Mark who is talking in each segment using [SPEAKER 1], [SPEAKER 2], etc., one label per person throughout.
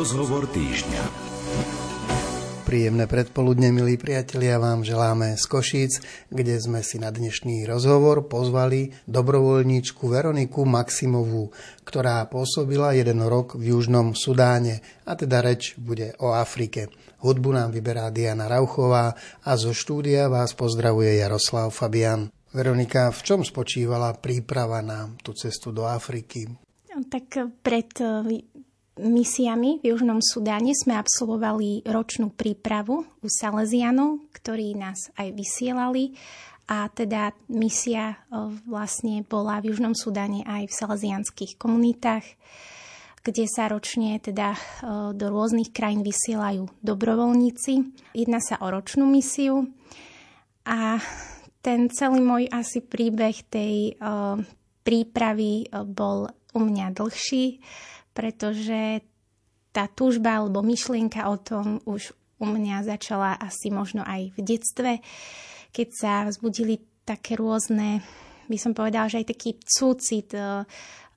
[SPEAKER 1] Rozhovor týždňa.
[SPEAKER 2] Príjemné predpoludne, milí priatelia, vám želáme z Košíc, kde sme si na dnešný rozhovor pozvali dobrovoľníčku Veroniku Maximovú, ktorá pôsobila jeden rok v Južnom Sudáne, a teda reč bude o Afrike. Hudbu nám vyberá Diana Rauchová a zo štúdia vás pozdravuje Jaroslav Fabian. Veronika, v čom spočívala príprava na tú cestu do Afriky?
[SPEAKER 3] Tak pred misiami v Južnom Sudáne sme absolvovali ročnú prípravu u Salesianov, ktorí nás aj vysielali. A teda misia vlastne bola v Južnom Sudáne aj v salesianských komunitách, kde sa ročne teda do rôznych krajín vysielajú dobrovoľníci. Jedná sa o ročnú misiu a ten celý môj asi príbeh tej prípravy bol u mňa dlhší pretože tá túžba alebo myšlienka o tom už u mňa začala asi možno aj v detstve, keď sa vzbudili také rôzne, by som povedala, že aj taký súcit uh,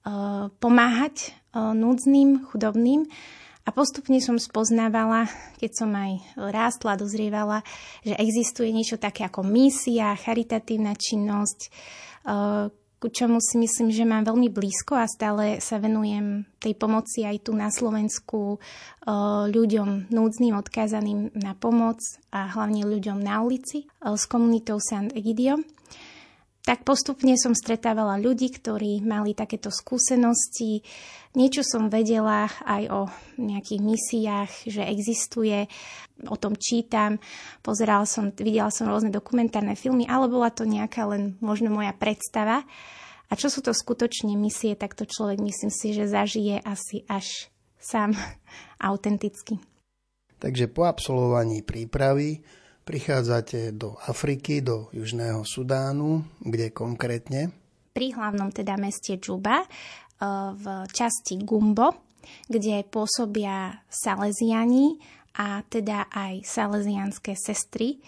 [SPEAKER 3] uh, pomáhať uh, núdznym, chudobným. A postupne som spoznávala, keď som aj rástla, dozrievala, že existuje niečo také ako misia, charitatívna činnosť, ku čomu si myslím, že mám veľmi blízko a stále sa venujem tej pomoci aj tu na Slovensku ľuďom núdznym, odkázaným na pomoc a hlavne ľuďom na ulici s komunitou San Egidio. Tak postupne som stretávala ľudí, ktorí mali takéto skúsenosti. Niečo som vedela aj o nejakých misiách, že existuje, o tom čítam, pozerala som, videla som rôzne dokumentárne filmy, ale bola to nejaká len možno moja predstava. A čo sú to skutočne misie, tak to človek myslím si, že zažije asi až sám autenticky.
[SPEAKER 2] Takže po absolvovaní prípravy Prichádzate do Afriky, do Južného Sudánu, kde konkrétne?
[SPEAKER 3] Pri hlavnom teda meste Džuba, e, v časti Gumbo, kde pôsobia Salesiani a teda aj salesianské sestry e,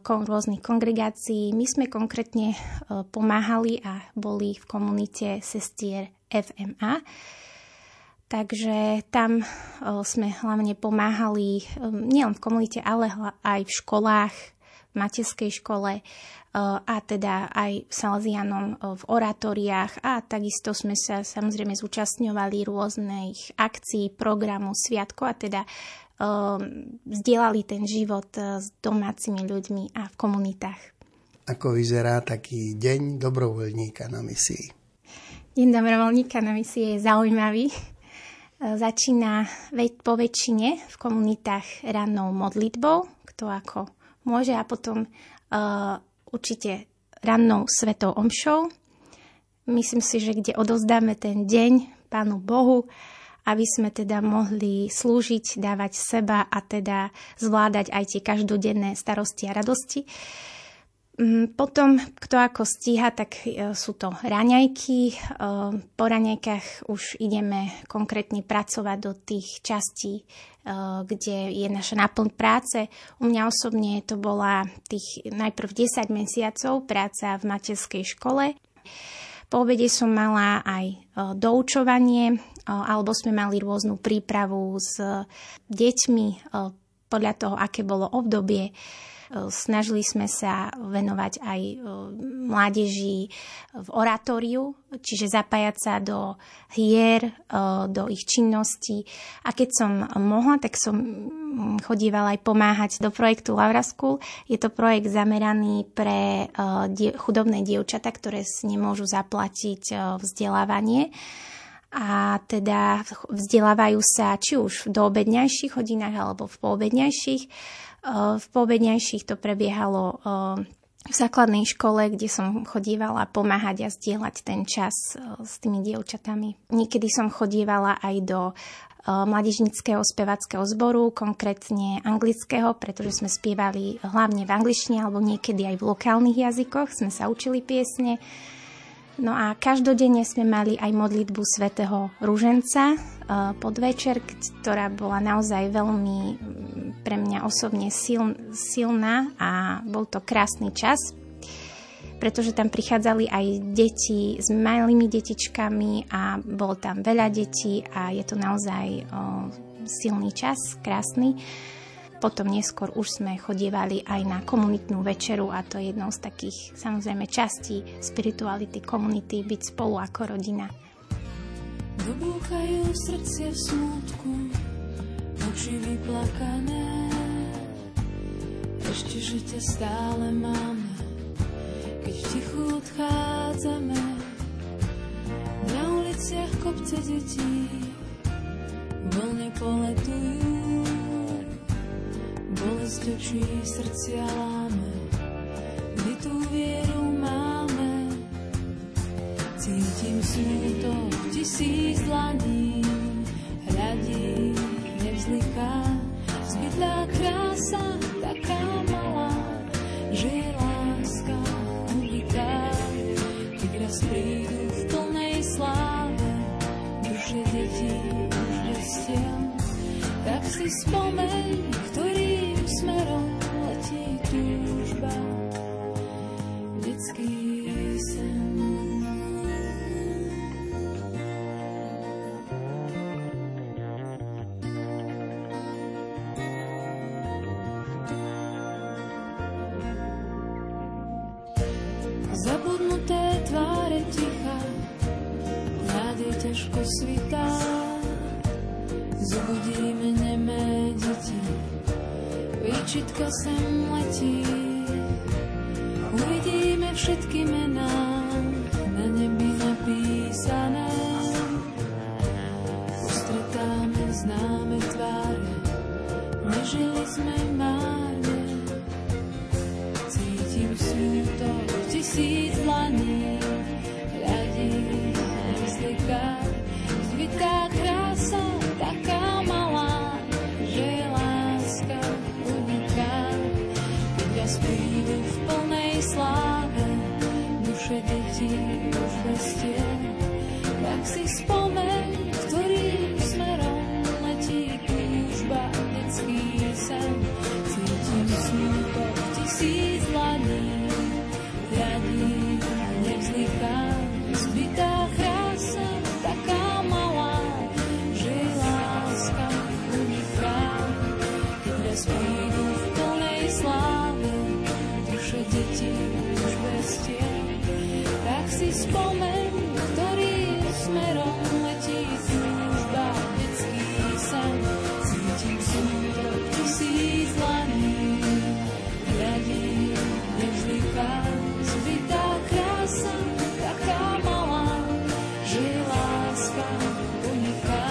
[SPEAKER 3] rôznych kongregácií. My sme konkrétne e, pomáhali a boli v komunite sestier FMA, Takže tam sme hlavne pomáhali nielen v komunite, ale aj v školách, v materskej škole a teda aj Salesianom v oratóriách a takisto sme sa samozrejme zúčastňovali rôznych akcií, programu, sviatko a teda vzdielali ten život s domácimi ľuďmi a v komunitách.
[SPEAKER 2] Ako vyzerá taký deň dobrovoľníka na misii?
[SPEAKER 3] Deň dobrovoľníka na misii je zaujímavý začína po väčšine v komunitách rannou modlitbou, kto ako môže, a potom uh, určite rannou svetou omšou. Myslím si, že kde odozdáme ten deň Pánu Bohu, aby sme teda mohli slúžiť, dávať seba a teda zvládať aj tie každodenné starosti a radosti. Mm, potom, kto ako stíha, tak e, sú to raňajky. E, po raňajkách už ideme konkrétne pracovať do tých častí, e, kde je naša náplň práce. U mňa osobne to bola tých najprv 10 mesiacov práca v materskej škole. Po obede som mala aj doučovanie, alebo sme mali rôznu prípravu s deťmi podľa toho, aké bolo obdobie Snažili sme sa venovať aj e, mládeži v oratóriu, čiže zapájať sa do hier, e, do ich činností. A keď som mohla, tak som chodívala aj pomáhať do projektu Laura School. Je to projekt zameraný pre e, chudobné dievčata, ktoré si nemôžu zaplatiť vzdelávanie a teda vzdelávajú sa či už v doobedňajších hodinách alebo v poobedňajších v povednejších to prebiehalo v základnej škole, kde som chodívala pomáhať a zdieľať ten čas s tými dievčatami. Niekedy som chodívala aj do mladežnického spevackého zboru, konkrétne anglického, pretože sme spievali hlavne v angličtine alebo niekedy aj v lokálnych jazykoch, sme sa učili piesne. No a každodenne sme mali aj modlitbu svätého Rúženca e, podvečer, ktorá bola naozaj veľmi pre mňa osobne sil, silná a bol to krásny čas. pretože tam prichádzali aj deti s malými detičkami a bolo tam veľa detí a je to naozaj o, silný čas, krásny. Potom neskôr už sme chodievali aj na komunitnú večeru a to je jednou z takých samozrejme častí spirituality komunity, byť spolu ako rodina.
[SPEAKER 1] Dobúchajú srdcia v smutku, oči vyplakané. Ešte, že stále máme, keď v tichu odchádzame. Na uliciach kopce detí, vlne poletujú Bolesť očí srdcia láme, kdy tú vieru máme. Cítim smutok tisíc dlaní, hľadí nevzliká, zbytá krása, taká malá, že je láska uniká. Keď raz prídu v plnej sláve, duše detí už vestia, tak si spomeň, ktorý smerom letí túžba, detský sen. Zabudnuté tváre ticha, nádej ťažko svitá, zobudíme nemé deti, Výčitka sem letí, uvidíme všetky mená na nebi napísané. Ustretáme známe tváre, nežili sme márne. Cítim smutok tisíc dlaní, duše detí už vestie, tak si spomeň, si spomeň, ktorým smerom letí túžba detský sen. Cítim smutok tisíc dlaní, radí nevzliká, zbytá krása, taká malá, že láska uniká.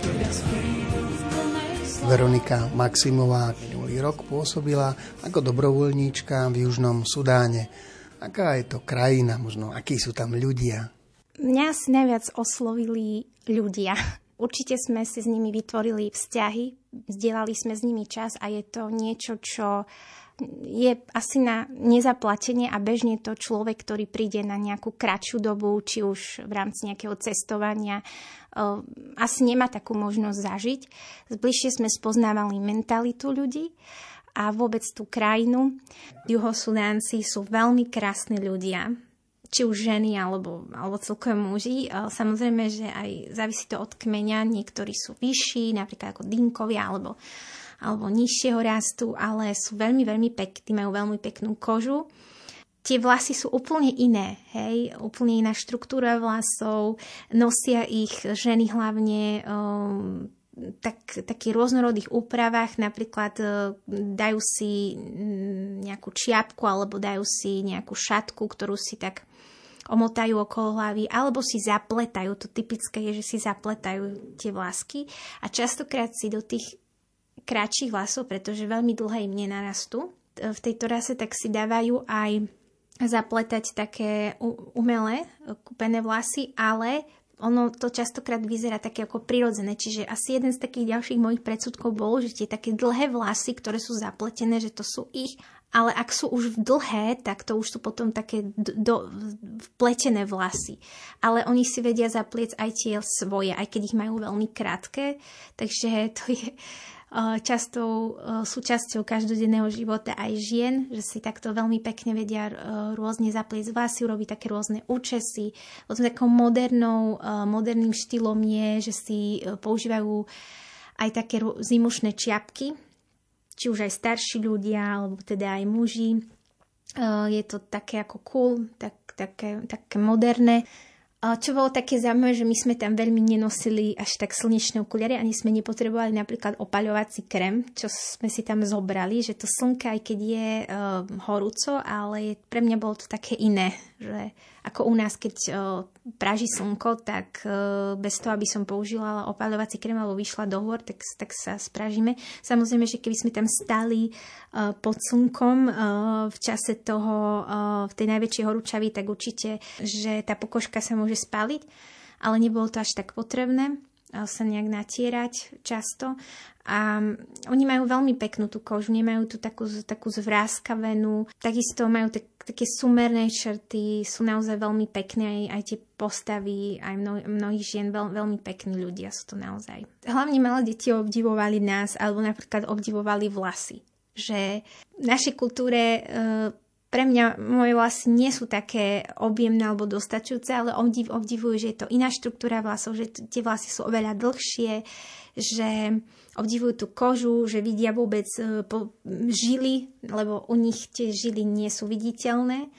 [SPEAKER 1] Keď raz prídu v plnej
[SPEAKER 2] Veronika Maximová minulý rok pôsobila ako dobrovoľníčka v Južnom Sudáne. Aká je to krajina, možno akí sú tam ľudia?
[SPEAKER 3] Mňa si najviac oslovili ľudia. Určite sme si s nimi vytvorili vzťahy, vzdielali sme s nimi čas a je to niečo, čo je asi na nezaplatenie a bežne to človek, ktorý príde na nejakú kratšiu dobu, či už v rámci nejakého cestovania, eh, asi nemá takú možnosť zažiť. Zbližšie sme spoznávali mentalitu ľudí a vôbec tú krajinu. Juhosudánci sú veľmi krásni ľudia, či už ženy alebo, alebo celkovo muži. E, Samozrejme, že aj závisí to od kmeňa. Niektorí sú vyšší, napríklad ako dinkovia alebo, alebo nižšieho rastu, ale sú veľmi, veľmi pekní, majú veľmi peknú kožu. Tie vlasy sú úplne iné, hej, úplne iná štruktúra vlasov, nosia ich ženy hlavne um, tak, takých rôznorodých úpravách, napríklad e, dajú si mm, nejakú čiapku alebo dajú si nejakú šatku, ktorú si tak omotajú okolo hlavy, alebo si zapletajú. To typické je, že si zapletajú tie vlasky a častokrát si do tých kratších vlasov, pretože veľmi dlhé im nenarastú, e, v tejto rase tak si dávajú aj zapletať také umelé e, kúpené vlasy, ale ono to častokrát vyzerá také ako prirodzené, čiže asi jeden z takých ďalších mojich predsudkov bol, že tie také dlhé vlasy, ktoré sú zapletené, že to sú ich ale ak sú už dlhé, tak to už sú potom také do, vpletené vlasy. Ale oni si vedia zapliec aj tie svoje, aj keď ich majú veľmi krátke. Takže to je častou súčasťou každodenného života aj žien, že si takto veľmi pekne vedia rôzne zapliec vlasy, urobiť také rôzne účesy. Potom takou modernou, moderným štýlom je, že si e, používajú aj také zimušné čiapky, či už aj starší ľudia, alebo teda aj muži. Je to také ako cool, tak, také, také moderné. Čo bolo také zaujímavé, že my sme tam veľmi nenosili až tak slnečné okuliare, ani sme nepotrebovali napríklad opaľovací krém, čo sme si tam zobrali, že to slnka, aj keď je uh, horúco, ale pre mňa bolo to také iné, že ako u nás, keď uh, praží slnko, tak uh, bez toho, aby som použila opaľovací krém alebo vyšla do hôr, tak, tak sa spražíme. Samozrejme, že keby sme tam stali uh, pod slnkom uh, v čase toho, uh, v tej najväčšej horúčavy, tak určite, že tá pokožka sa môže spaliť, ale nebolo to až tak potrebné sa nejak natierať často. A oni majú veľmi peknú tú kožu, nemajú tu takú, takú zvráskavenú, takisto majú tak, také sumerné črty, sú naozaj veľmi pekné, aj, aj tie postavy, aj mno, mnohých žien, veľ, veľmi pekní ľudia sú to naozaj. Hlavne malé deti obdivovali nás, alebo napríklad obdivovali vlasy. Že v našej kultúre e, pre mňa moje vlasy nie sú také objemné alebo dostačujúce, ale obdiv, obdivujú, že je to iná štruktúra vlasov, že tie vlasy sú oveľa dlhšie, že obdivujú tú kožu, že vidia vôbec e, žily, lebo u nich tie žily nie sú viditeľné.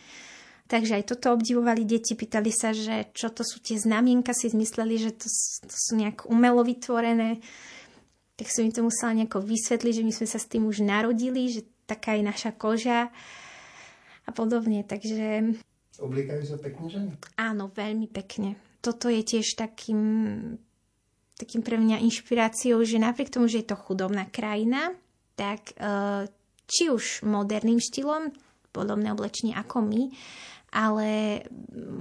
[SPEAKER 3] Takže aj toto obdivovali deti, pýtali sa, že čo to sú tie znamienka, si zmysleli, že to, to sú nejak umelo vytvorené. Tak som im to musela nejako vysvetliť, že my sme sa s tým už narodili, že taká je naša koža a podobne. Takže...
[SPEAKER 2] Oblíkajú sa pekne ženy?
[SPEAKER 3] Áno, veľmi pekne. Toto je tiež takým, takým pre mňa inšpiráciou, že napriek tomu, že je to chudobná krajina, tak e, či už moderným štýlom, podobné oblečenie ako my, ale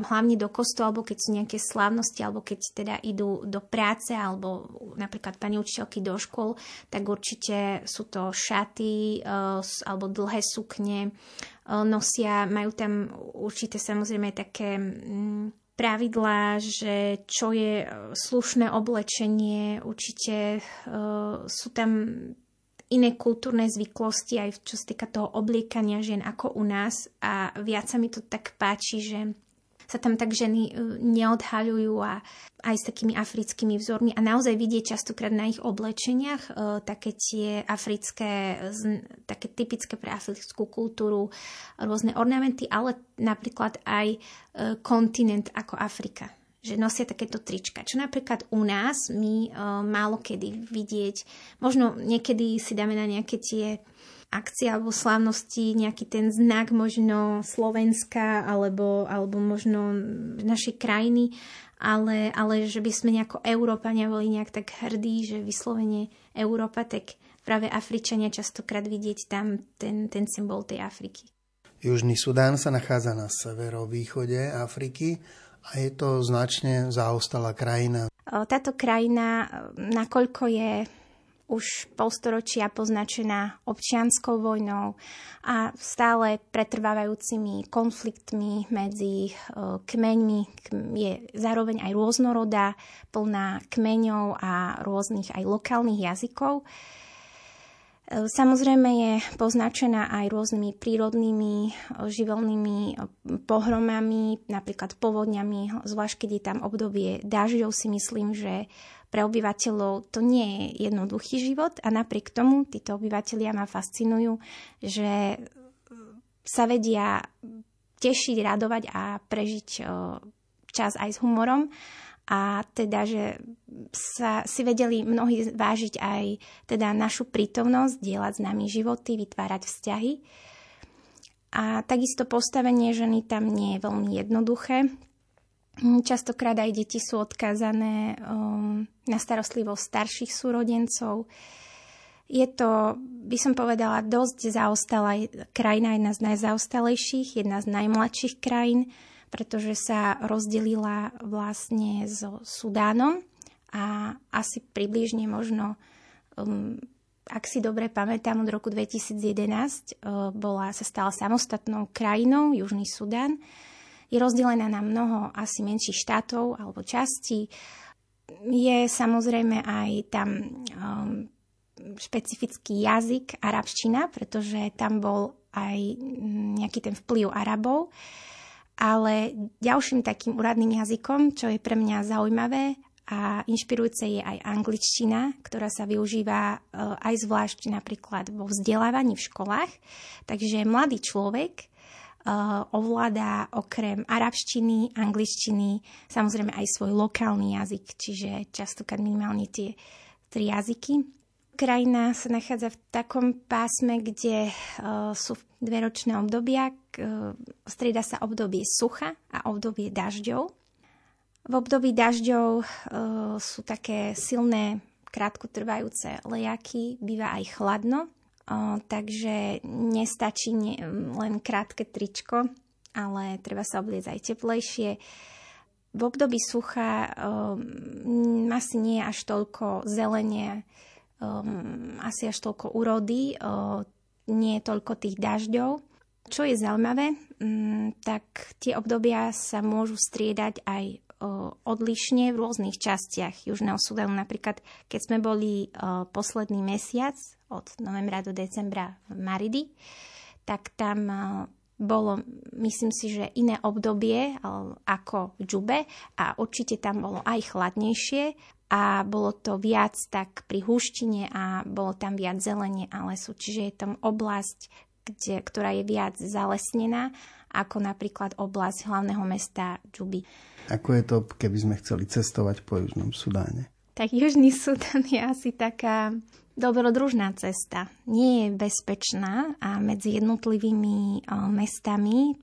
[SPEAKER 3] hlavne do kostola, alebo keď sú nejaké slávnosti, alebo keď teda idú do práce, alebo napríklad pani učiteľky do škôl, tak určite sú to šaty e, alebo dlhé sukne, nosia, majú tam určité samozrejme také mm, pravidlá, že čo je e, slušné oblečenie, určite sú tam iné kultúrne zvyklosti aj čo sa týka toho obliekania žien ako u nás. A viac sa mi to tak páči, že sa tam tak ženy e, neodhaľujú a aj s takými africkými vzormi. A naozaj vidieť častokrát na ich oblečeniach e, také tie africké, také typické pre africkú kultúru rôzne ornamenty, ale napríklad aj e, kontinent ako Afrika že nosia takéto trička. Čo napríklad u nás my uh, málo kedy vidieť, možno niekedy si dáme na nejaké tie akcie alebo slávnosti nejaký ten znak možno Slovenska alebo, alebo možno našej krajiny, ale, ale že by sme nejako Európania boli nejak tak hrdí, že vyslovene Európa, tak práve Afričania častokrát vidieť tam ten, ten symbol tej Afriky.
[SPEAKER 2] Južný Sudán sa nachádza na severovýchode Afriky a je to značne zaostalá krajina.
[SPEAKER 3] Táto krajina, nakoľko je už polstoročia poznačená občianskou vojnou a stále pretrvávajúcimi konfliktmi medzi kmeňmi. Je zároveň aj rôznorodá, plná kmeňov a rôznych aj lokálnych jazykov. E, samozrejme je poznačená aj rôznymi prírodnými e, živelnými pohromami, napríklad povodňami, zvlášť keď je tam obdobie dažďov si myslím, že pre obyvateľov to nie je jednoduchý život. A napriek tomu títo obyvateľia ma fascinujú, že sa vedia tešiť, radovať a prežiť čas aj s humorom a teda, že sa si vedeli mnohí vážiť aj teda našu prítomnosť, dielať s nami životy, vytvárať vzťahy. A takisto postavenie ženy tam nie je veľmi jednoduché. Častokrát aj deti sú odkázané um, na starostlivosť starších súrodencov. Je to, by som povedala, dosť zaostalá krajina, jedna z najzaostalejších, jedna z najmladších krajín, pretože sa rozdelila vlastne so Sudánom a asi približne možno um, ak si dobre pamätám, od roku 2011 bola, sa stala samostatnou krajinou Južný Sudan. Je rozdelená na mnoho asi menších štátov alebo častí. Je samozrejme aj tam um, špecifický jazyk arabština, pretože tam bol aj nejaký ten vplyv Arabov. Ale ďalším takým úradným jazykom, čo je pre mňa zaujímavé a inšpirujúce je aj angličtina, ktorá sa využíva e, aj zvlášť napríklad vo vzdelávaní v školách. Takže mladý človek e, ovláda okrem arabštiny, angličtiny, samozrejme aj svoj lokálny jazyk, čiže častokrát minimálne tie tri jazyky krajina sa nachádza v takom pásme, kde uh, sú dve ročné obdobia. Uh, strieda sa obdobie sucha a obdobie dažďov. V období dažďov uh, sú také silné, krátkotrvajúce lejaky, býva aj chladno, takže nestačí ne, len krátke tričko, ale treba sa obliecť aj teplejšie. V období sucha um, asi nie je až toľko zelenie, um, asi až toľko úrody, uh, nie toľko tých dažďov. Čo je zaujímavé, um, tak tie obdobia sa môžu striedať aj odlišne v rôznych častiach Južného Sudanu. Napríklad, keď sme boli posledný mesiac od novembra do decembra v Maridi, tak tam bolo, myslím si, že iné obdobie ako v Džube a určite tam bolo aj chladnejšie a bolo to viac tak pri húštine a bolo tam viac zelenie a lesu. Čiže je tam oblasť, kde, ktorá je viac zalesnená ako napríklad oblasť hlavného mesta Džuby.
[SPEAKER 2] Ako je to, keby sme chceli cestovať po Južnom Sudáne?
[SPEAKER 3] Tak Južný Sudán je asi taká dobrodružná cesta. Nie je bezpečná a medzi jednotlivými mestami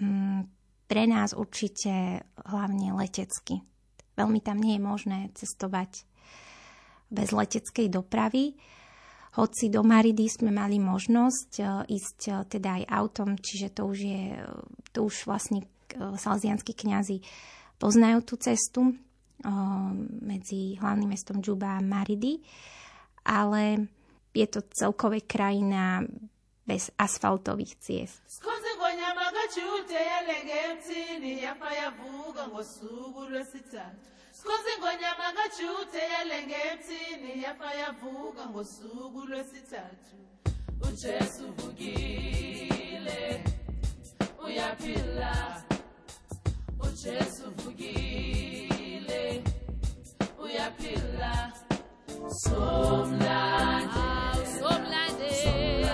[SPEAKER 3] mm, pre nás určite hlavne letecky Veľmi tam nie je možné cestovať bez leteckej dopravy. Hoci do Maridy sme mali možnosť e, ísť e, teda aj autom, čiže to už je, e, to už vlastne salzianskí kňazi poznajú tú cestu medzi hlavným mestom Džuba a Maridy, ale je to celkové krajina bez asfaltových ciest. ujudele ngemthini yafa yavuka ngosuku lwesithathu. Sikhosi ngonyama kajudele ngemthini yafa yavuka ngosuku lwesithathu. Ujesu vukile uyaphila. Ujesu vukile uyaphila. Somlandela somlandela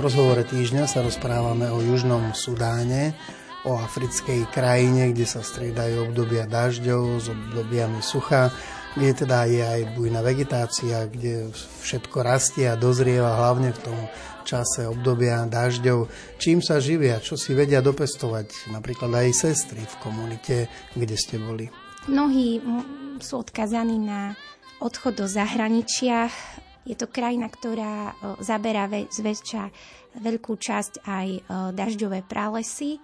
[SPEAKER 2] V rozhovore týždňa sa rozprávame o Južnom Sudáne, o africkej krajine, kde sa striedajú obdobia dažďov s obdobiami sucha, kde teda je aj bujná vegetácia, kde všetko rastie a dozrieva hlavne v tom čase obdobia dažďov. Čím sa živia, čo si vedia dopestovať, napríklad aj sestry v komunite, kde ste boli?
[SPEAKER 3] Mnohí sú odkazaní na odchod do zahraničia, je to krajina, ktorá zaberá zväčša veľkú časť aj dažďové pralesy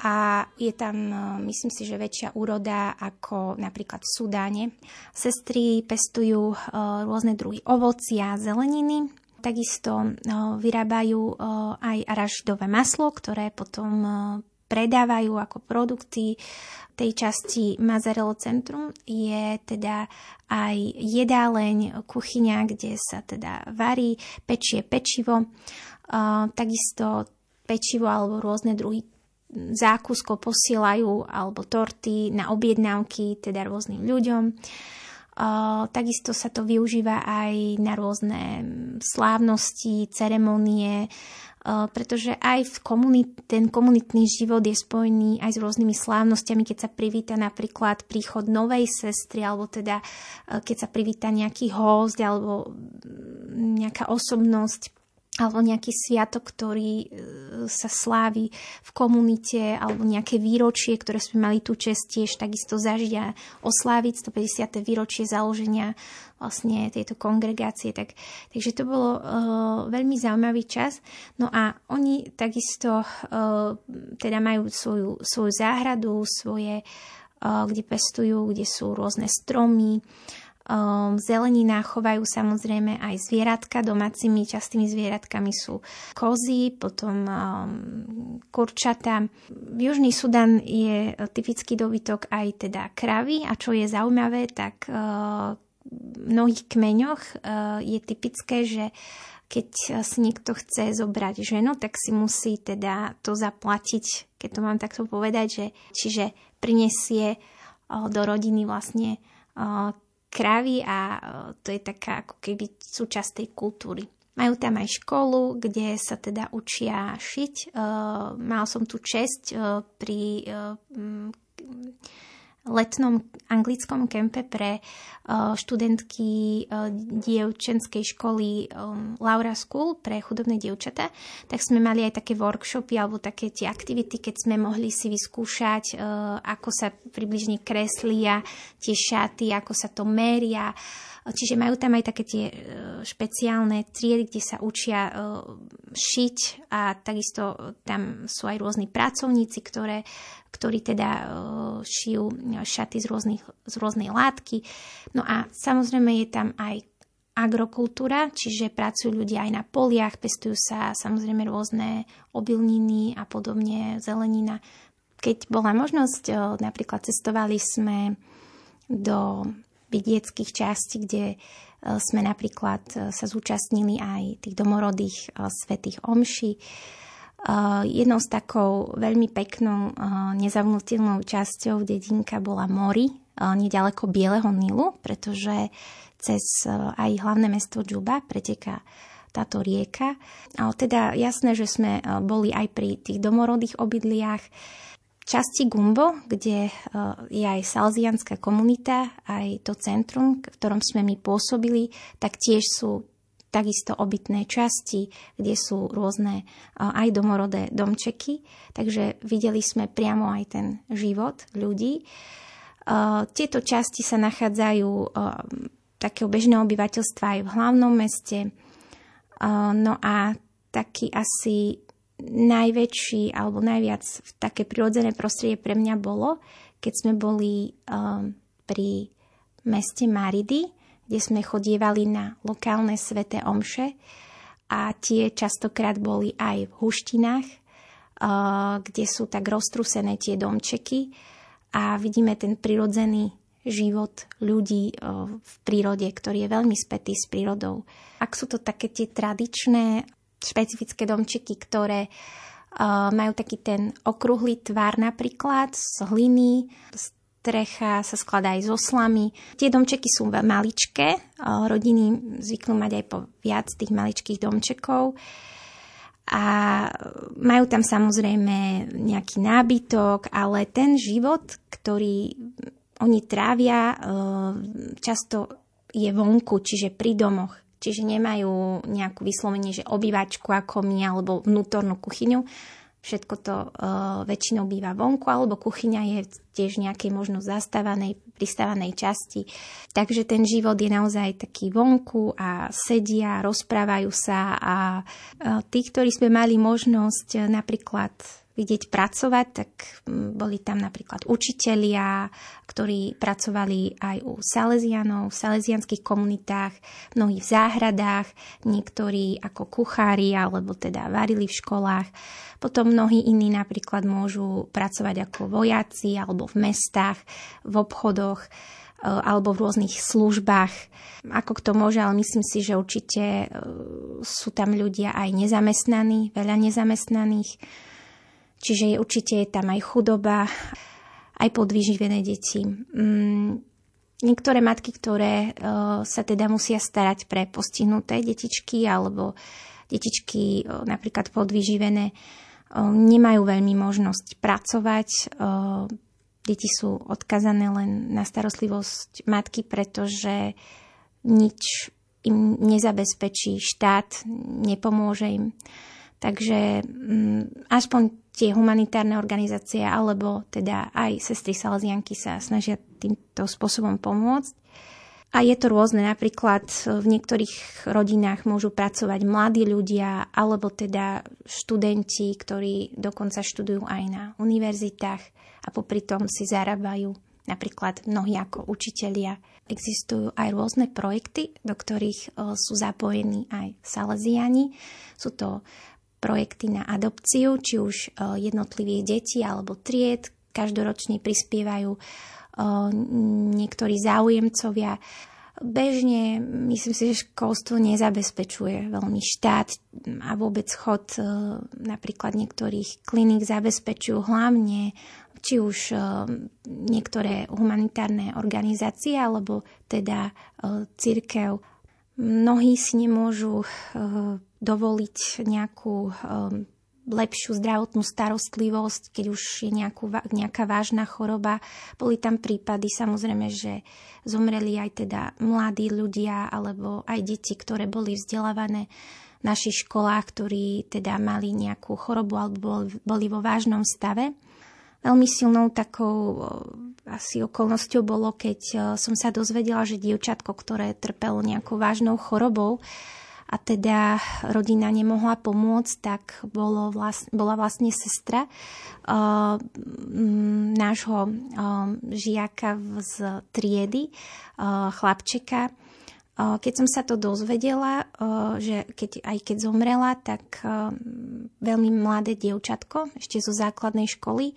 [SPEAKER 3] a je tam, myslím si, že väčšia úroda ako napríklad v Sudáne. Sestry pestujú rôzne druhy ovocia, zeleniny, takisto vyrábajú aj arašidové maslo, ktoré potom predávajú ako produkty tej časti Mazarelo Centrum je teda aj jedáleň, kuchyňa, kde sa teda varí, pečie pečivo, takisto pečivo alebo rôzne druhy zákuskov posielajú alebo torty na objednávky teda rôznym ľuďom. Takisto sa to využíva aj na rôzne slávnosti, ceremonie, pretože aj v komunit, ten komunitný život je spojený aj s rôznymi slávnostiami, keď sa privíta napríklad príchod novej sestry, alebo teda keď sa privíta nejaký host, alebo nejaká osobnosť alebo nejaký sviatok, ktorý e, sa slávi v komunite, alebo nejaké výročie, ktoré sme mali tu čest tiež takisto zažiť a osláviť 150. výročie založenia vlastne tejto kongregácie. Tak, takže to bolo uh, veľmi zaujímavý čas. No a oni takisto uh, teda majú svoju, svoju záhradu, svoje, uh, kde pestujú, kde sú rôzne stromy, Um, zelenina chovajú samozrejme aj zvieratka. Domácimi častými zvieratkami sú kozy, potom um, kurčata. Južný Sudan je typický dobytok aj teda kravy a čo je zaujímavé, tak uh, v mnohých kmeňoch je typické, že keď si niekto chce zobrať ženu, tak si musí teda to zaplatiť, keď to mám takto povedať, že čiže prinesie do rodiny vlastne kravy a e, to je taká ako keby súčasť tej kultúry. Majú tam aj školu, kde sa teda učia šiť. E, mal som tu čest e, pri letnom anglickom kempe pre uh, študentky uh, dievčenskej školy um, Laura School pre chudobné dievčatá, tak sme mali aj také workshopy alebo také tie aktivity, keď sme mohli si vyskúšať, ako sa približne kreslia tie šaty, ako sa to meria, Čiže majú tam aj také tie špeciálne triedy, kde sa učia šiť a takisto tam sú aj rôzni pracovníci, ktoré ktorí teda e, šijú šaty z, rôznych, z rôznej látky. No a samozrejme je tam aj agrokultúra, čiže pracujú ľudia aj na poliach, pestujú sa samozrejme rôzne obilniny a podobne, zelenina. Keď bola možnosť, e, napríklad cestovali sme do vidieckých častí, kde e, sme napríklad sa zúčastnili aj tých domorodých svetých omší Jednou z takou veľmi peknou nezavnutelnou časťou dedinka bola Mori, nedaleko Bieleho Nilu, pretože cez aj hlavné mesto Džuba preteká táto rieka. Ale teda jasné, že sme boli aj pri tých domorodých obydliach, časti Gumbo, kde je aj salzianská komunita, aj to centrum, v ktorom sme my pôsobili, tak tiež sú takisto obytné časti, kde sú rôzne aj domorodé domčeky, takže videli sme priamo aj ten život ľudí. Tieto časti sa nachádzajú takého bežného obyvateľstva aj v hlavnom meste. No a taký asi najväčší alebo najviac také prirodzené prostredie pre mňa bolo, keď sme boli pri meste Maridy, kde sme chodievali na lokálne sveté omše a tie častokrát boli aj v huštinách, kde sú tak roztrusené tie domčeky a vidíme ten prirodzený život ľudí v prírode, ktorý je veľmi spätý s prírodou. Ak sú to také tie tradičné, špecifické domčeky, ktoré majú taký ten okrúhly tvar napríklad z hliny, strecha sa skladá aj zo slamy. Tie domčeky sú maličké, rodiny zvyknú mať aj po viac tých maličkých domčekov. a majú tam samozrejme nejaký nábytok, ale ten život, ktorý oni trávia, často je vonku, čiže pri domoch. Čiže nemajú nejakú vyslovenie, že obývačku ako my, alebo vnútornú kuchyňu, Všetko to uh, väčšinou býva vonku, alebo kuchyňa je tiež nejakej možno zastávanej, pristávanej časti. Takže ten život je naozaj taký vonku a sedia, rozprávajú sa a uh, tí, ktorí sme mali možnosť uh, napríklad vidieť pracovať, tak mm, boli tam napríklad učitelia, ktorí pracovali aj u Salesianov, v salesianských komunitách, mnohí v záhradách, niektorí ako kuchári alebo teda varili v školách. Potom mnohí iní napríklad môžu pracovať ako vojaci alebo v mestách, v obchodoch e, alebo v rôznych službách. Ako kto môže, ale myslím si, že určite e, sú tam ľudia aj nezamestnaní, veľa nezamestnaných Čiže je, určite je tam aj chudoba, aj podvyživené deti. Mm, niektoré matky, ktoré uh, sa teda musia starať pre postihnuté detičky alebo detičky uh, napríklad podvyživené, uh, nemajú veľmi možnosť pracovať. Uh, deti sú odkazané len na starostlivosť matky, pretože nič im nezabezpečí štát, nepomôže im. Takže mm, aspoň tie humanitárne organizácie alebo teda aj sestry Salesianky sa snažia týmto spôsobom pomôcť. A je to rôzne, napríklad v niektorých rodinách môžu pracovať mladí ľudia alebo teda študenti, ktorí dokonca študujú aj na univerzitách a popri tom si zarábajú napríklad mnohí ako učitelia. Existujú aj rôzne projekty, do ktorých sú zapojení aj Salesiani. Sú to projekty na adopciu, či už e, jednotlivých detí alebo tried. Každoročne prispievajú e, niektorí záujemcovia. Bežne myslím si, že školstvo nezabezpečuje veľmi štát a vôbec chod e, napríklad niektorých kliník zabezpečujú hlavne či už niektoré humanitárne organizácie alebo teda církev. Mnohí si nemôžu dovoliť nejakú um, lepšiu zdravotnú starostlivosť, keď už je nejakú, nejaká vážna choroba. Boli tam prípady samozrejme, že zomreli aj teda mladí ľudia alebo aj deti, ktoré boli vzdelávané v našich školách, ktorí teda mali nejakú chorobu alebo boli vo vážnom stave. Veľmi silnou takou asi okolnosťou bolo, keď som sa dozvedela, že dievčatko, ktoré trpelo nejakou vážnou chorobou, a teda rodina nemohla pomôcť, tak bolo vlastne, bola vlastne sestra uh, nášho uh, žiaka z triedy, uh, chlapčeka. Keď som sa to dozvedela, uh, že keď, aj keď zomrela, tak uh, veľmi mladé dievčatko, ešte zo základnej školy,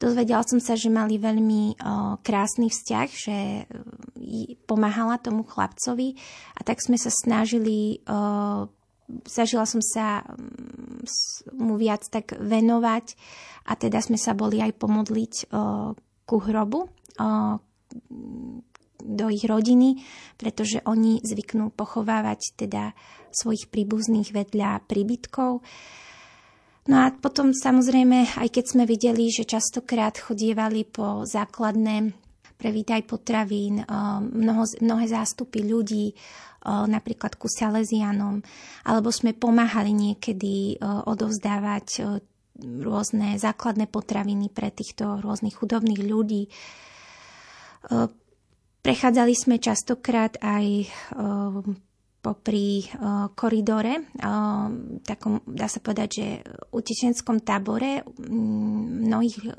[SPEAKER 3] Dozvedela som sa, že mali veľmi o, krásny vzťah, že pomáhala tomu chlapcovi a tak sme sa snažili, zažila som sa mu viac tak venovať a teda sme sa boli aj pomodliť ku hrobu, do ich rodiny, pretože oni zvyknú pochovávať teda svojich príbuzných vedľa príbytkov. No a potom samozrejme, aj keď sme videli, že častokrát chodievali po základné prevítaj potravín, mnoho, mnohé zástupy ľudí, napríklad ku Salesianom, alebo sme pomáhali niekedy odovzdávať rôzne základné potraviny pre týchto rôznych chudobných ľudí. Prechádzali sme častokrát aj popri uh, koridore, uh, takom, dá sa povedať, že utečenskom tábore um, mnohých,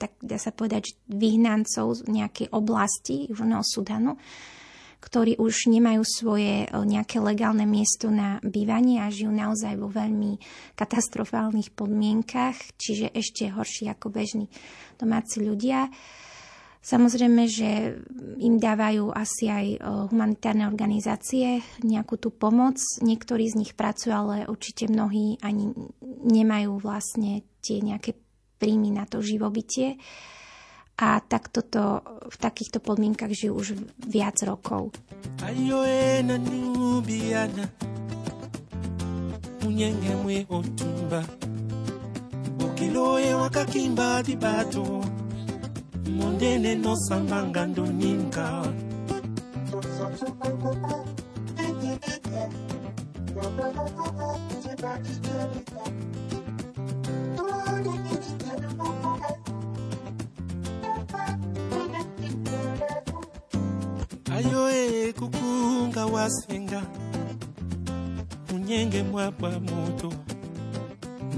[SPEAKER 3] tak dá sa povedať, vyhnancov z nejakej oblasti Južného Sudanu, ktorí už nemajú svoje nejaké legálne miesto na bývanie a žijú naozaj vo veľmi katastrofálnych podmienkach, čiže ešte horší ako bežní domáci ľudia. Samozrejme, že im dávajú asi aj e, humanitárne organizácie nejakú tú pomoc. Niektorí z nich pracujú, ale určite mnohí ani nemajú vlastne tie nejaké príjmy na to živobytie. A tak toto, v takýchto podmienkach žijú už viac rokov.
[SPEAKER 4] munyenge mwe otumba mondele tosamba ngando ninga ayoe kukunga wasenga. Munyenge mwapa moto.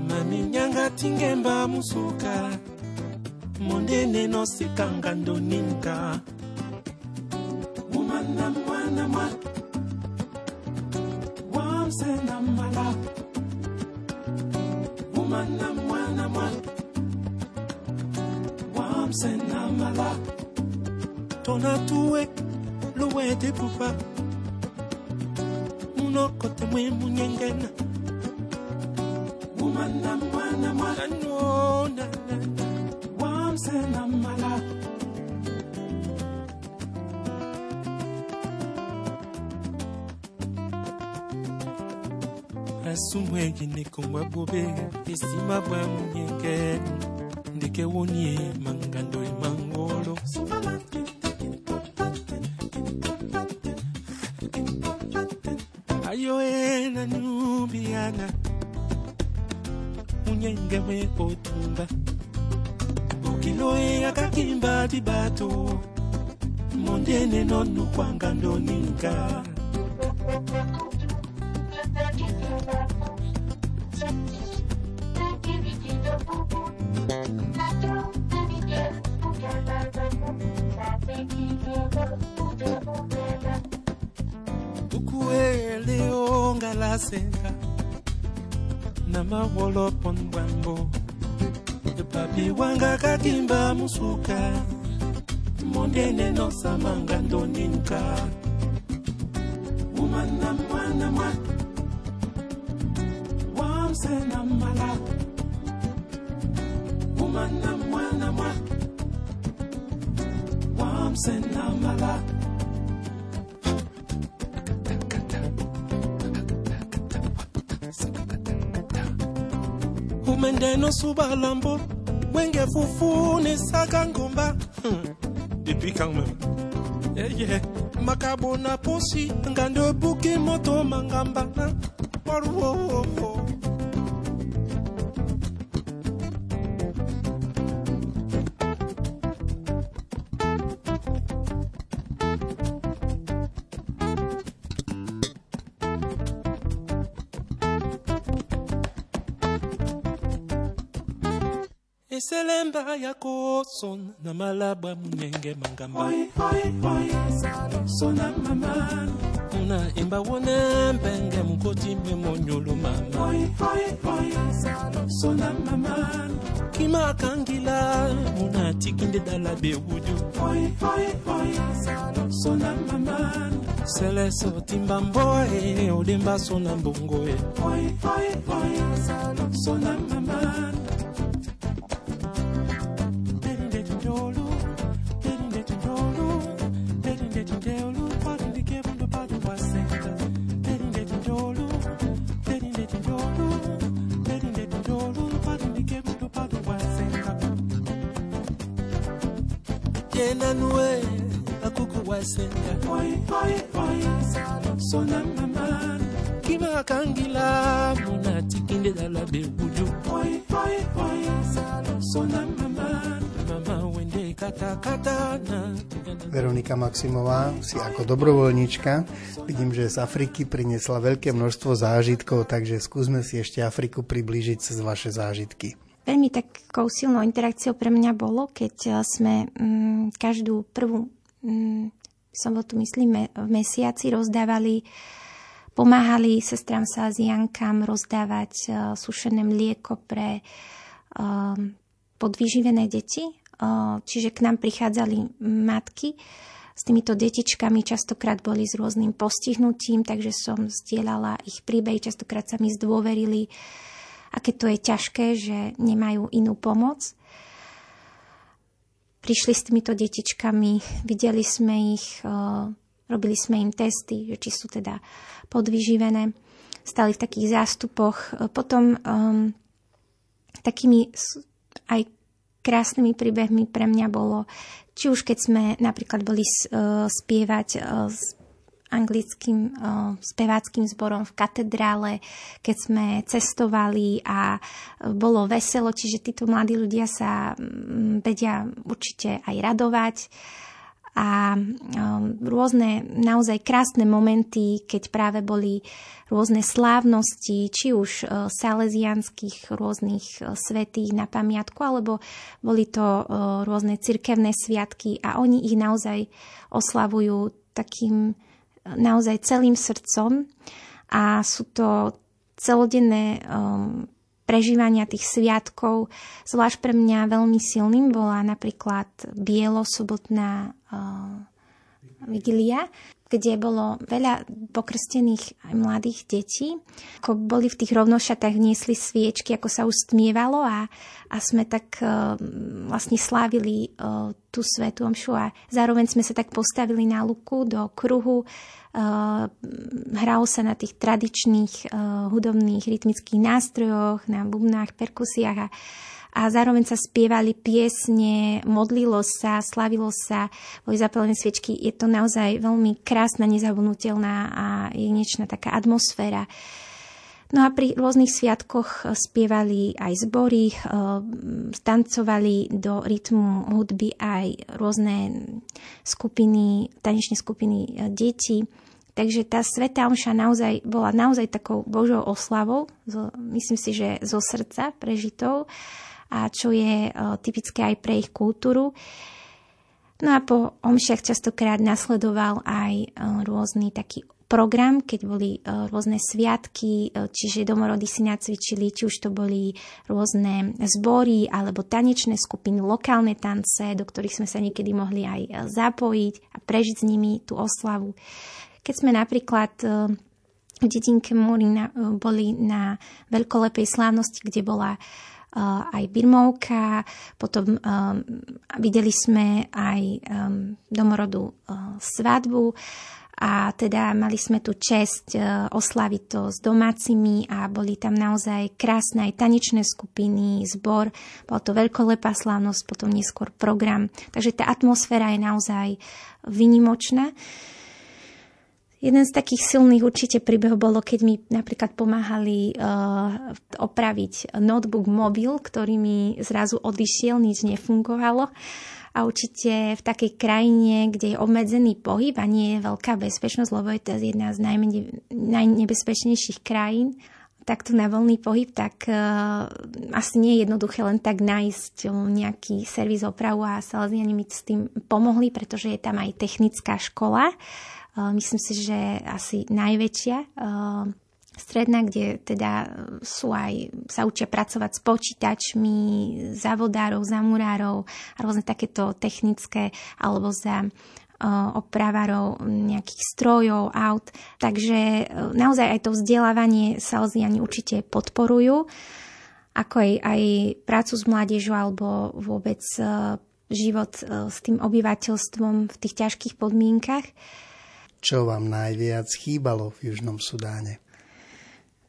[SPEAKER 4] Maminyanga tingemba musuka mondene nosikanga ndoninka umana mwana mwa wamsena mala. Umana mwana mwa wamsena mala. Tona tuwe luwete pupa. Munokote mwe munyengena. Umana mwana mwana nona wamsena mala asumwegine kombwa bobe esima bwa munyengenu ndeke wonie mangando emangolo ayo ena otumba toyei akakimba dibato mondene nonokwanga ndoninga nosamanga ndoninka umana mwana mwa wamsena mala. Umana mwana mwa wamsena mala. Umendeno subalambo wenge fufu ne saka ngomba puis quand même. Yeah, yeah. Makabona posi, ngando buki moto mangamba. Oh, oh, oh. iselemba yako son na malaba munenge mangamba. Oy, oy, oy, sona mama. Na imba wona mbenge mukoti memonyolo mama. Oy, oy, oy, sona mama. Kima kangila Una tikinde dala bewudu oi, oi, oy, sona mama. Sele sotimba mboe odemba sona mbongoe. Oi, oi, oy, sona mama. Wasenga sona mama kima kangila muna tikinde dala bebuju sona mama mama wende kata kata na
[SPEAKER 2] Veronika Maximová si ako dobrovoľnička. Vidím, že z Afriky priniesla veľké množstvo zážitkov, takže skúsme si ešte Afriku priblížiť cez vaše zážitky.
[SPEAKER 3] Veľmi takou silnou interakciou pre mňa bolo, keď eh, sme mm, každú prvú mm, sobotu, myslím, v mesiaci rozdávali, pomáhali sestram Sáziankam rozdávať uh, sušené mlieko pre uh, podvyživené deti. Uh, čiže k nám prichádzali matky s týmito detičkami, častokrát boli s rôznym postihnutím, takže som zdieľala ich príbehy, častokrát sa mi zdôverili aké to je ťažké, že nemajú inú pomoc. Prišli s týmito detičkami, videli sme ich, robili sme im testy, či sú teda podvyživené. stali v takých zástupoch. Potom um, takými aj krásnymi príbehmi pre mňa bolo, či už keď sme napríklad boli uh, spievať uh, s anglickým uh, speváckým zborom v katedrále, keď sme cestovali a bolo veselo, čiže títo mladí ľudia sa um, vedia určite aj radovať. A um, rôzne naozaj krásne momenty, keď práve boli rôzne slávnosti, či už uh, salesianských rôznych uh, svetých na pamiatku, alebo boli to uh, rôzne cirkevné sviatky a oni ich naozaj oslavujú takým naozaj celým srdcom a sú to celodenné um, prežívania tých sviatkov. Zvlášť pre mňa veľmi silným bola napríklad bielo-sobotná uh, vigilia, kde bolo veľa pokrstených aj mladých detí. Ako boli v tých rovnošatách, vniesli sviečky, ako sa už stmievalo a, a sme tak uh, vlastne slávili uh, tú svetú omšu a zároveň sme sa tak postavili na luku do kruhu Eh, hralo sa na tých tradičných uh, hudobných rytmických nástrojoch, na bubnách, perkusiách a, a zároveň sa spievali piesne, modlilo sa, slavilo sa, boli zapálené sviečky. Je to naozaj veľmi krásna, nezabudnutelná a jedinečná taká atmosféra. No a pri rôznych sviatkoch spievali aj zbory, eh, tancovali do rytmu hudby aj rôzne skupiny, tanečné skupiny detí. Takže tá Sveta Omša naozaj, bola naozaj takou Božou oslavou, myslím si, že zo srdca prežitou, a čo je o, typické aj pre ich kultúru. No a po omšiach častokrát nasledoval aj o, rôzny taký program, keď boli o, rôzne sviatky, čiže domorody si nacvičili, či už to boli rôzne zbory alebo tanečné skupiny, lokálne tance, do ktorých sme sa niekedy mohli aj zapojiť a prežiť s nimi tú oslavu. Keď sme napríklad e, v dedinke Múry e, boli na veľkolepej slávnosti, kde bola e, aj birmovka, potom videli sme aj domorodu svadbu a teda mali sme tu čest oslaviť to s domácimi a boli tam naozaj krásne aj tanečné skupiny, zbor, bola to veľkolepá slávnosť, potom neskôr program. Takže tá atmosféra je naozaj vynimočná. Jeden z takých silných určite príbehov bolo, keď mi napríklad pomáhali uh, opraviť notebook, mobil, ktorý mi zrazu odišiel, nič nefungovalo. A určite v takej krajine, kde je obmedzený pohyb a nie je veľká bezpečnosť, lebo je to jedna z najmenej, najnebezpečnejších krajín, takto na voľný pohyb, tak uh, asi nie je jednoduché len tak nájsť uh, nejaký servis opravu a Salesiani mi s tým pomohli, pretože je tam aj technická škola myslím si, že asi najväčšia stredná, kde teda sú aj, sa učia pracovať s počítačmi, závodárov, zamurárov a rôzne takéto technické alebo za opravárov nejakých strojov, aut. Takže naozaj aj to vzdelávanie Salesiani určite podporujú, ako aj, aj prácu s mládežou alebo vôbec život s tým obyvateľstvom v tých ťažkých podmienkach.
[SPEAKER 2] Čo vám najviac chýbalo v Južnom Sudáne?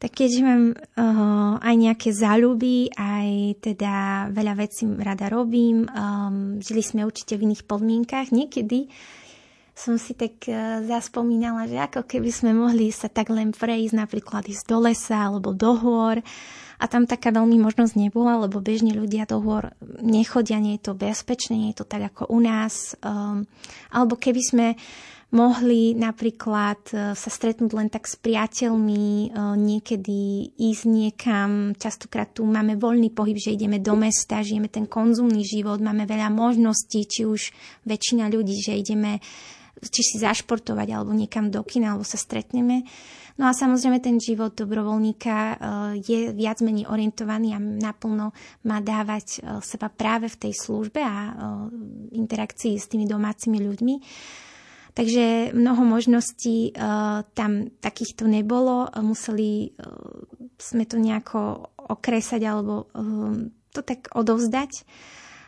[SPEAKER 3] Tak keďže mám uh, aj nejaké záľuby, aj teda veľa vecí rada robím, um, žili sme určite v iných podmienkach. Niekedy som si tak uh, zaspomínala, že ako keby sme mohli sa tak len prejsť, napríklad ísť do lesa alebo do hôr. A tam taká veľmi možnosť nebola, lebo bežne ľudia do hôr nechodia, nie je to bezpečné, nie je to tak ako u nás. Um, alebo keby sme mohli napríklad e, sa stretnúť len tak s priateľmi, e, niekedy ísť niekam. Častokrát tu máme voľný pohyb, že ideme do mesta, žijeme ten konzumný život, máme veľa možností, či už väčšina ľudí, že ideme či si zašportovať alebo niekam do kina, alebo sa stretneme. No a samozrejme ten život dobrovoľníka e, je viac menej orientovaný a naplno má dávať seba práve v tej službe a interakcii s tými domácimi ľuďmi. Takže mnoho možností uh, tam takýchto nebolo. Museli uh, sme to nejako okresať alebo uh, to tak odovzdať.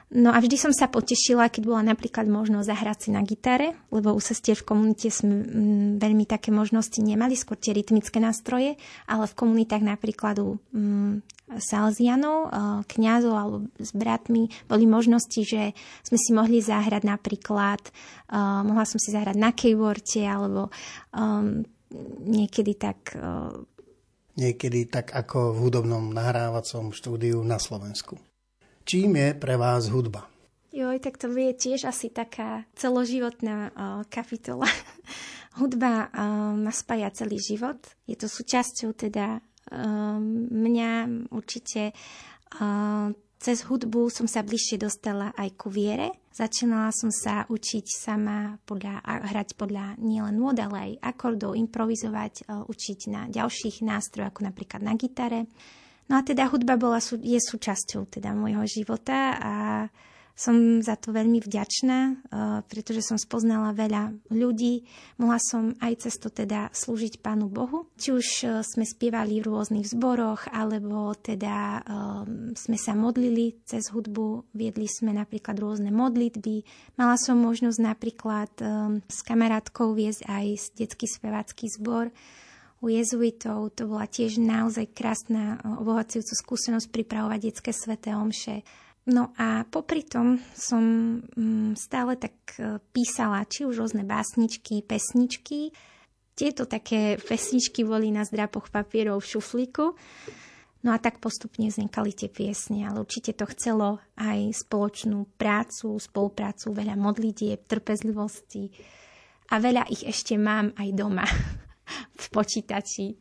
[SPEAKER 3] No a vždy som sa potešila, keď bola napríklad možnosť zahrať si na gitare, lebo u sestier v komunite sme veľmi také možnosti nemali, skôr tie rytmické nástroje, ale v komunitách napríklad u mm, Salzianov, uh, kňazov alebo s bratmi boli možnosti, že sme si mohli zahrať napríklad, uh, mohla som si zahrať na keyboarde alebo um, niekedy tak uh,
[SPEAKER 2] niekedy tak ako v hudobnom nahrávacom štúdiu na Slovensku. Čím je pre vás hudba?
[SPEAKER 3] Joj, tak to je tiež asi taká celoživotná uh, kapitola. Hudba uh, ma spája celý život. Je to súčasťou teda uh, mňa určite uh, cez hudbu som sa bližšie dostala aj ku viere. Začínala som sa učiť sama podľa, hrať podľa nielen nôd, ale aj akordov, improvizovať, učiť na ďalších nástrojoch, ako napríklad na gitare. No a teda hudba bola, je súčasťou teda môjho života a som za to veľmi vďačná, eh, pretože som spoznala veľa ľudí. Mohla som aj cez to teda slúžiť Pánu Bohu. Či už eh, sme spievali v rôznych zboroch, alebo teda um, sme sa modlili cez hudbu, viedli sme napríklad rôzne modlitby. Mala som možnosť napríklad s kamarátkou viesť aj detský spevácky zbor u jezuitov. To bola tiež naozaj krásna, obohacujúca skúsenosť pripravovať detské sveté omše. No a popri tom som mm, stále tak e, písala či už rôzne básničky, pesničky. Tieto také pesničky boli na zdrapoch papierov v šuflíku. No a tak postupne vznikali tie piesne, ale určite to chcelo aj spoločnú prácu, spoluprácu, veľa modlitieb, trpezlivosti a veľa ich ešte mám aj doma. v počítači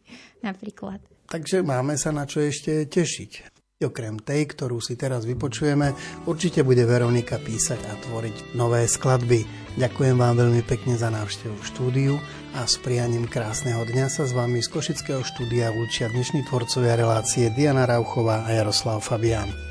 [SPEAKER 3] napríklad.
[SPEAKER 2] Takže máme sa na čo ešte tešiť. Okrem tej, ktorú si teraz vypočujeme, určite bude Veronika písať a tvoriť nové skladby. Ďakujem vám veľmi pekne za návštevu v štúdiu a s prianím krásneho dňa sa s vami z Košického štúdia učia dnešní tvorcovia relácie Diana Rauchová a Jaroslav Fabián.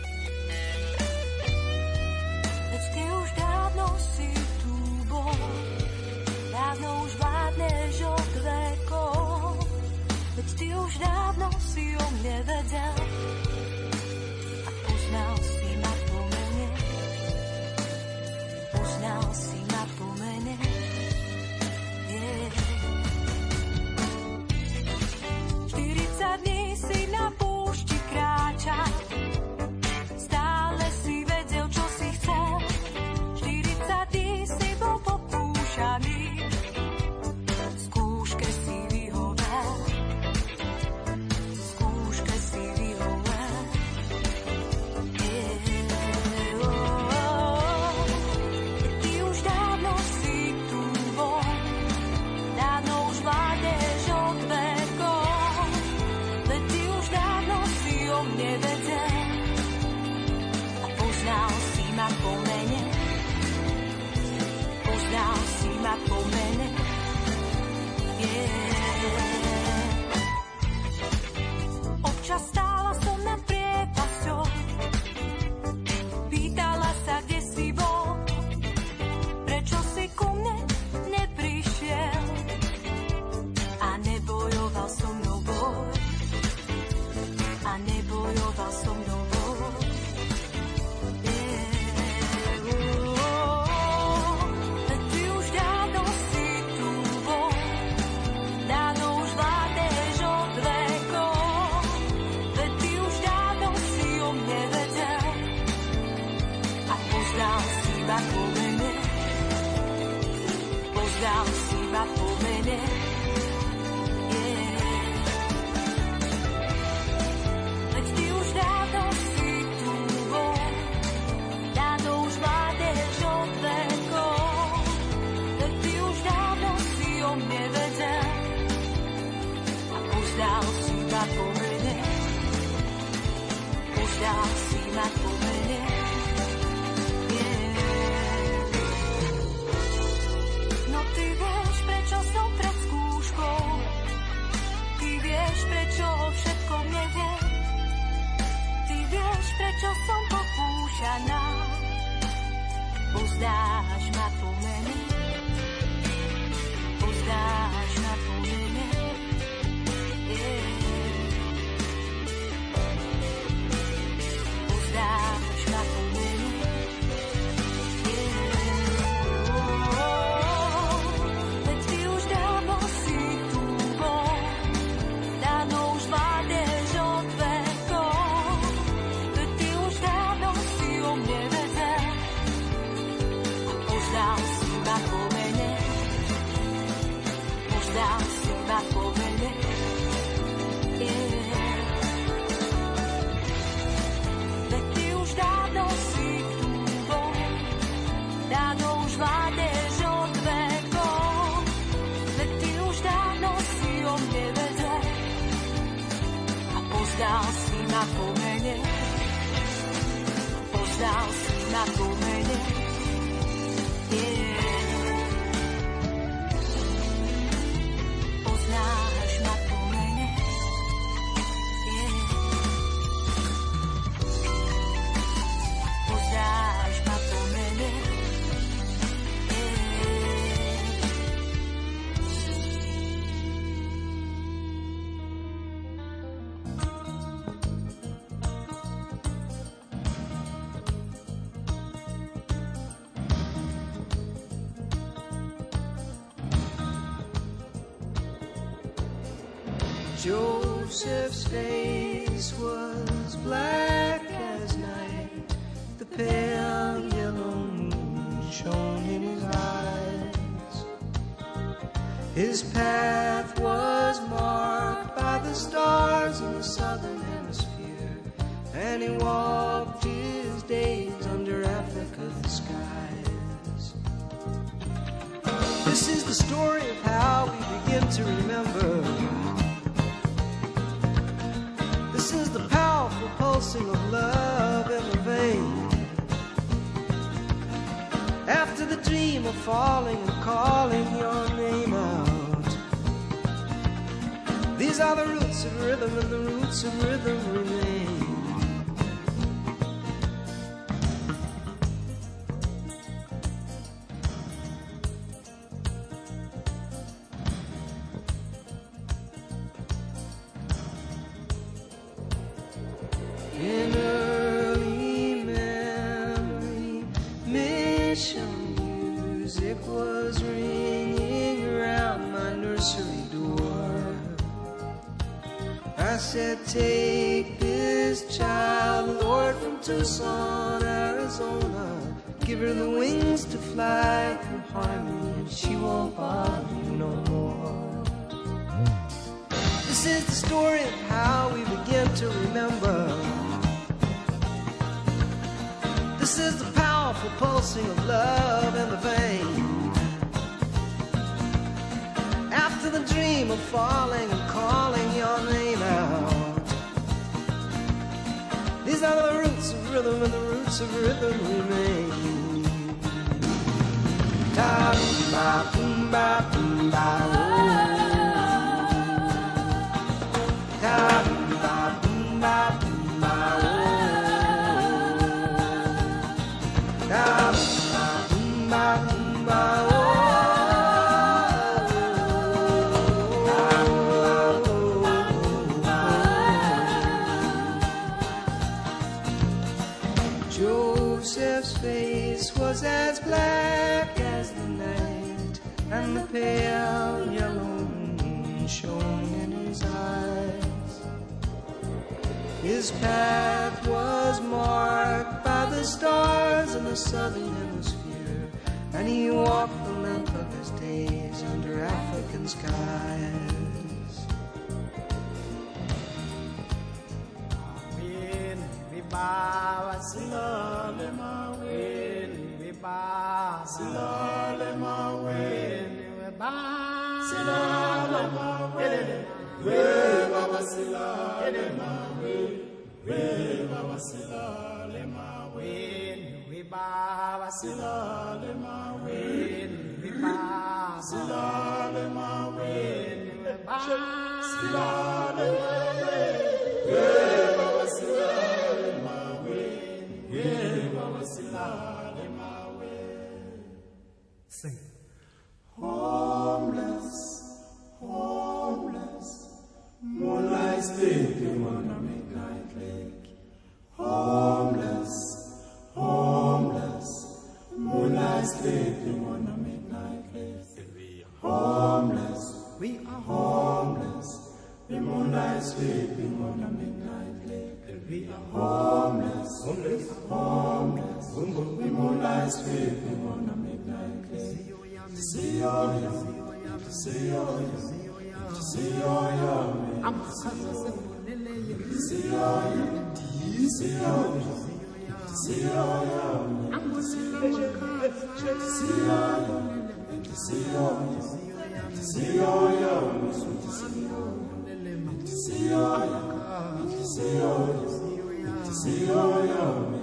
[SPEAKER 5] Joseph's face was black as night. The pale yellow moon shone in his eyes. His path was marked by the stars in the southern hemisphere, and he walked his days under Africa's skies. This is the story of how we begin to remember. Of love in the vein. After the dream of falling and calling your name out. These are the roots of rhythm, and the roots of rhythm remain. Music was ringing around my nursery door. I said, Take this child, Lord, from Tucson, Arizona. Give her the wings to fly through harmony, and she won't bother you no more. This is the story of how we begin to remember. This is the powerful pulsing of love in the vein. After the dream of falling and calling your name out. These are the roots of rhythm, and the roots of rhythm remain. Ta ba boom ba ba oh. Ta ba ba pale yellow moon shone in his eyes. His path was marked by the stars in the southern hemisphere, and he walked the length of his days under African skies.
[SPEAKER 6] we maweni wibaba silale maweni wibaba silale maweni wibaba silale moonlight sleeping on a midnight lake. We are homeless, homeless, homeless, the moonlight sleeping on a midnight lake. See your yum, see your yum, see your yum. I'm See your yum, see your yum, see your yum. I'm a See your yum, see your yum, see your yum. Señor, Señor, Señor, Señor,